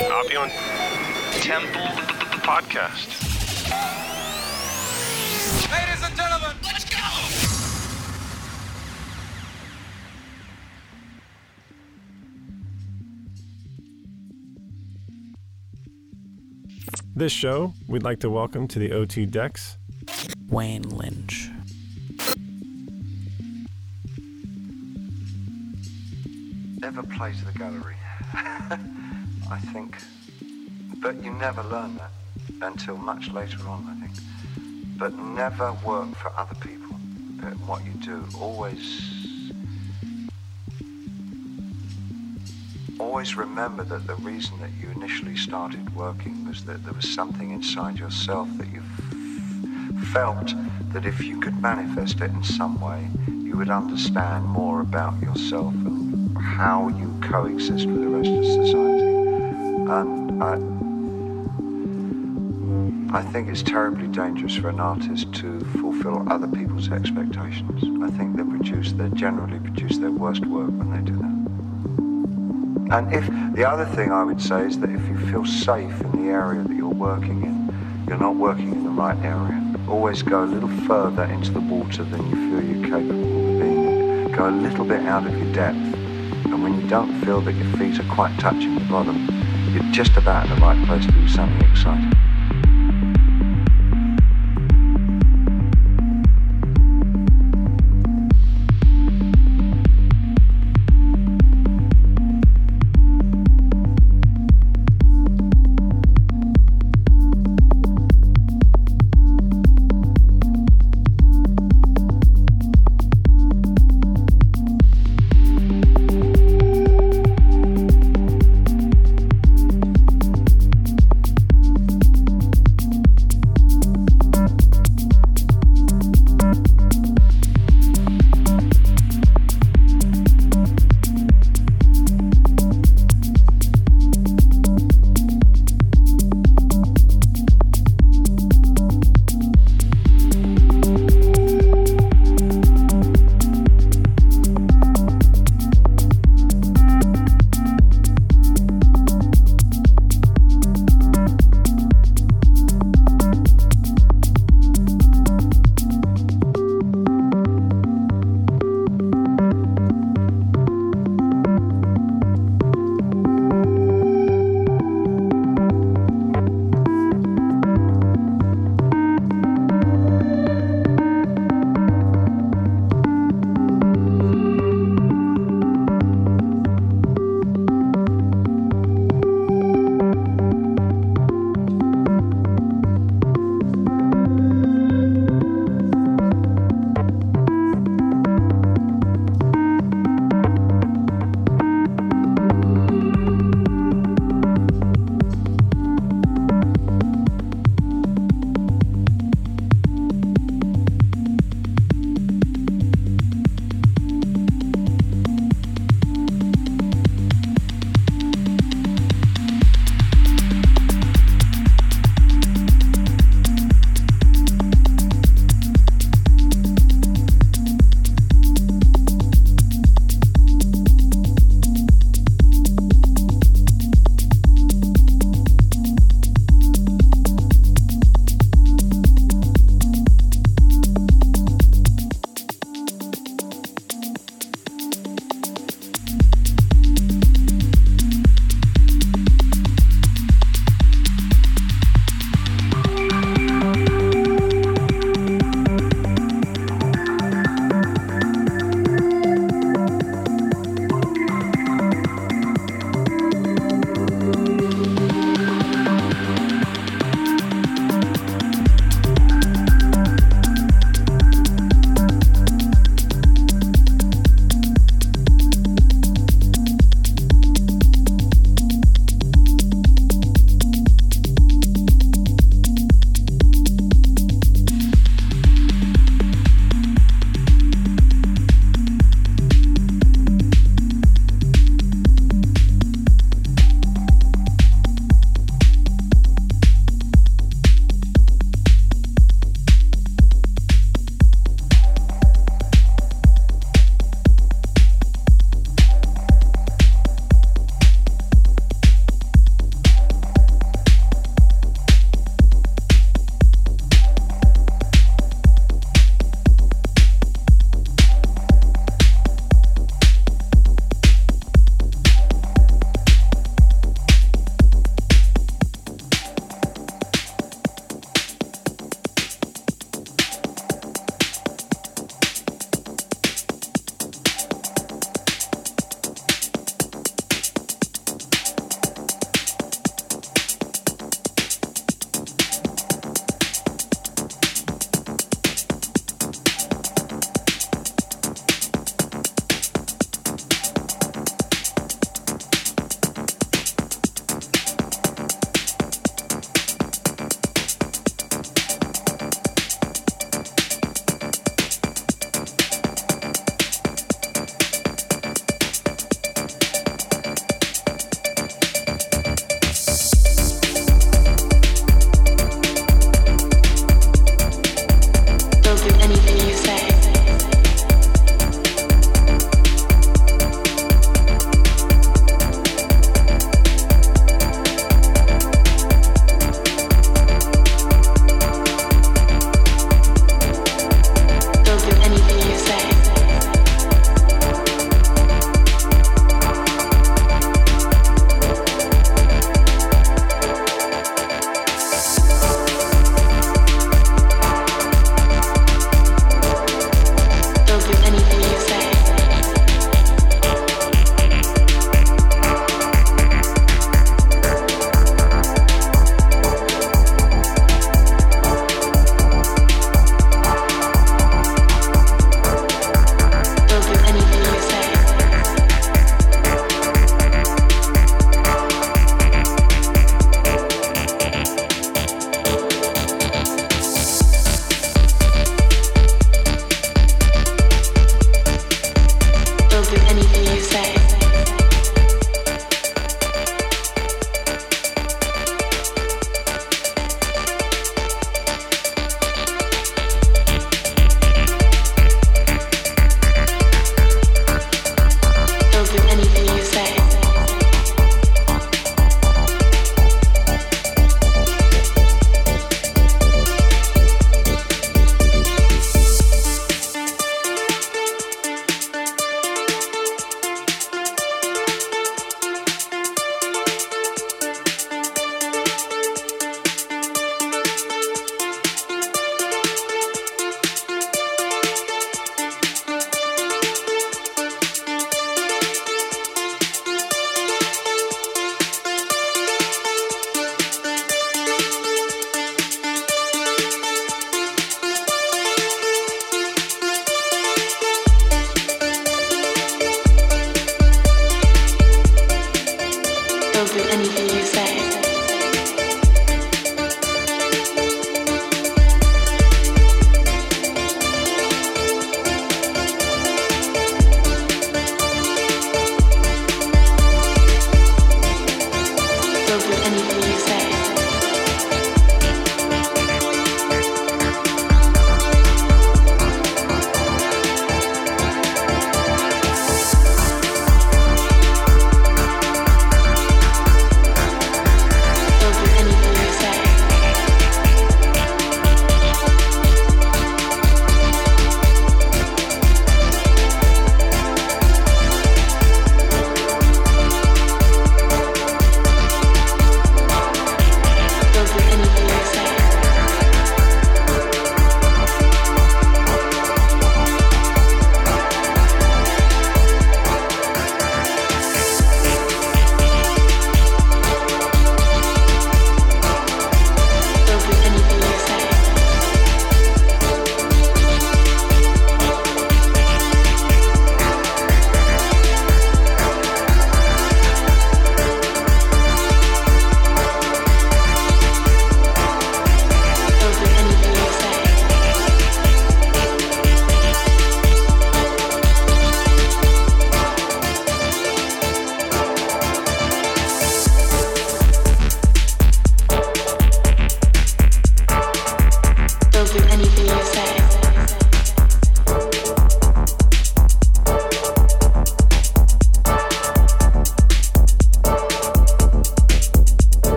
Opulent Temple Podcast. Ladies and gentlemen, let's go! This show, we'd like to welcome to the OT decks Wayne Lynch. never play to the gallery. I think. But you never learn that until much later on, I think. But never work for other people at what you do. Always. Always remember that the reason that you initially started working was that there was something inside yourself that you felt that if you could manifest it in some way, you would understand more about yourself and how you coexist with the rest of society. And I, I think it's terribly dangerous for an artist to fulfill other people's expectations. I think they produce, they generally produce their worst work when they do that. And if the other thing I would say is that if you feel safe in the area that you're working in, you're not working in the right area. Always go a little further into the water than you feel you're capable of being. in. Go a little bit out of your depth. And when you don't feel that your feet are quite touching the bottom, you're just about in the right place to do something exciting.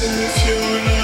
Safe you'll never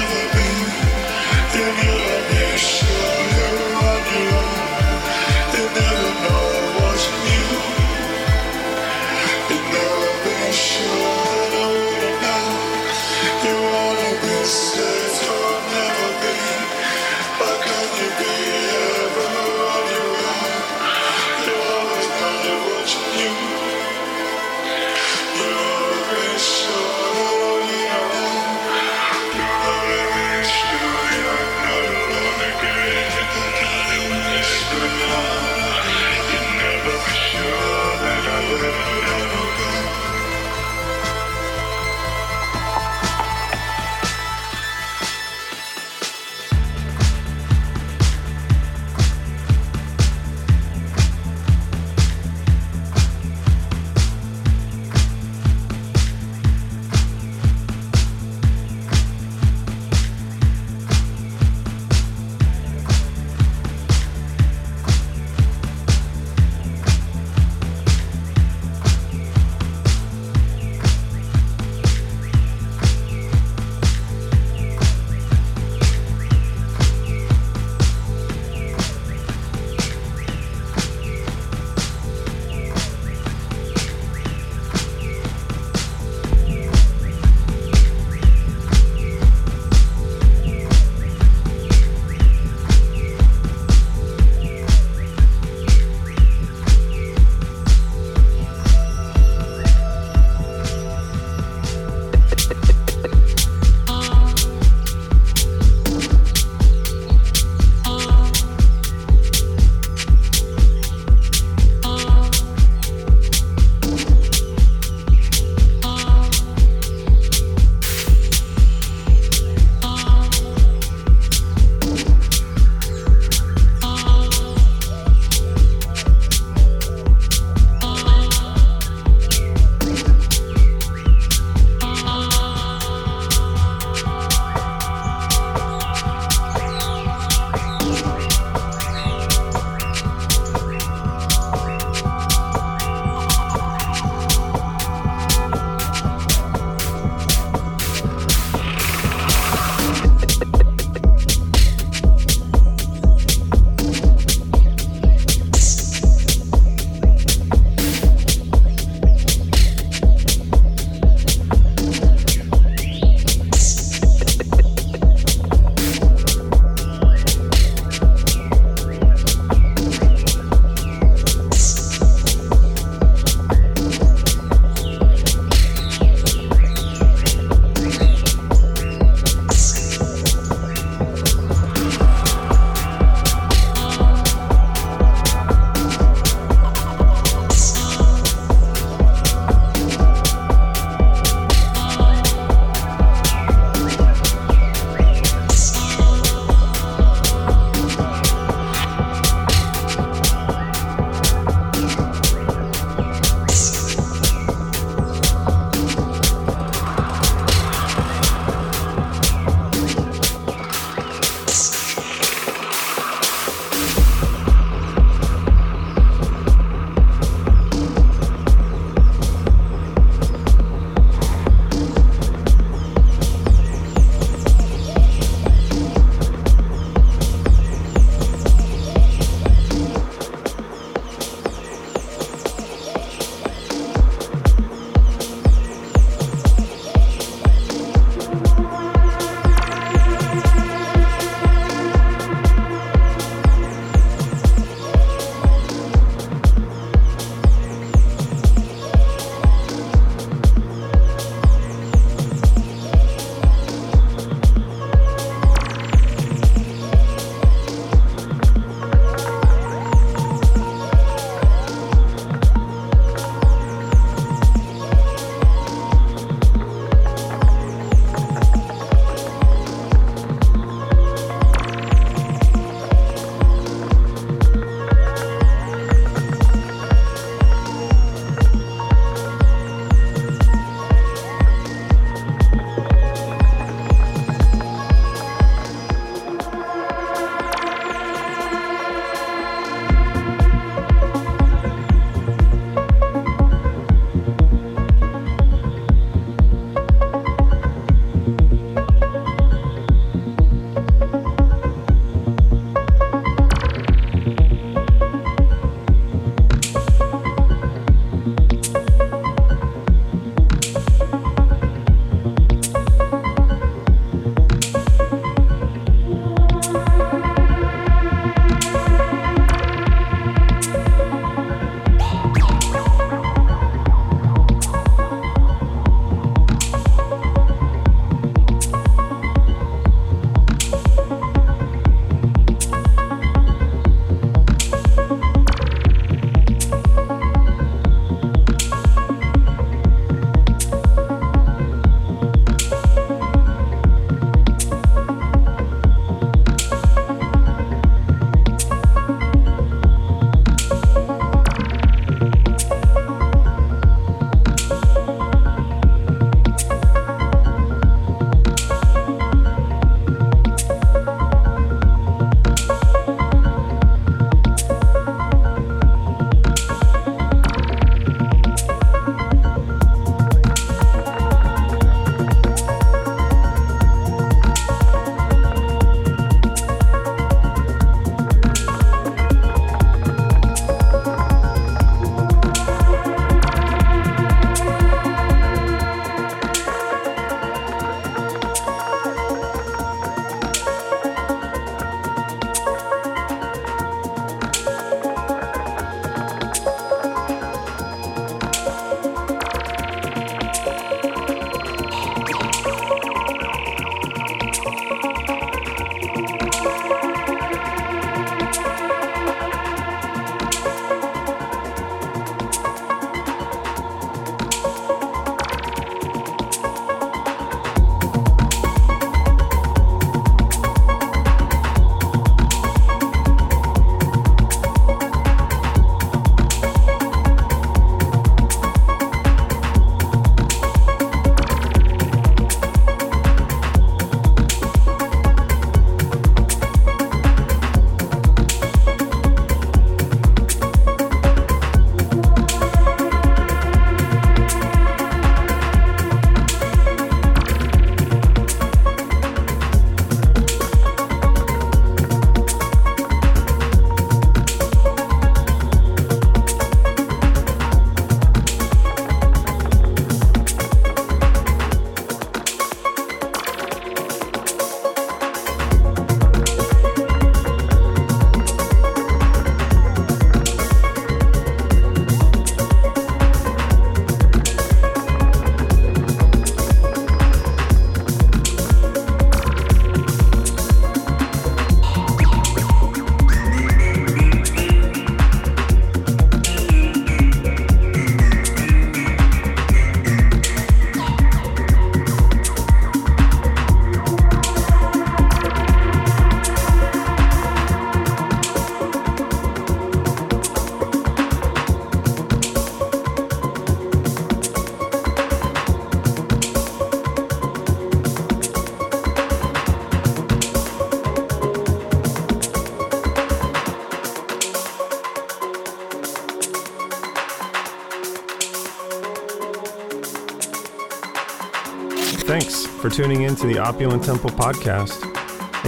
tuning in to the Opulent Temple podcast.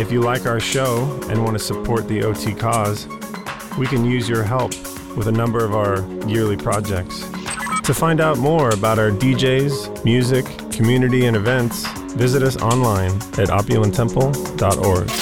If you like our show and want to support the OT cause, we can use your help with a number of our yearly projects. To find out more about our DJs, music, community, and events, visit us online at opulenttemple.org.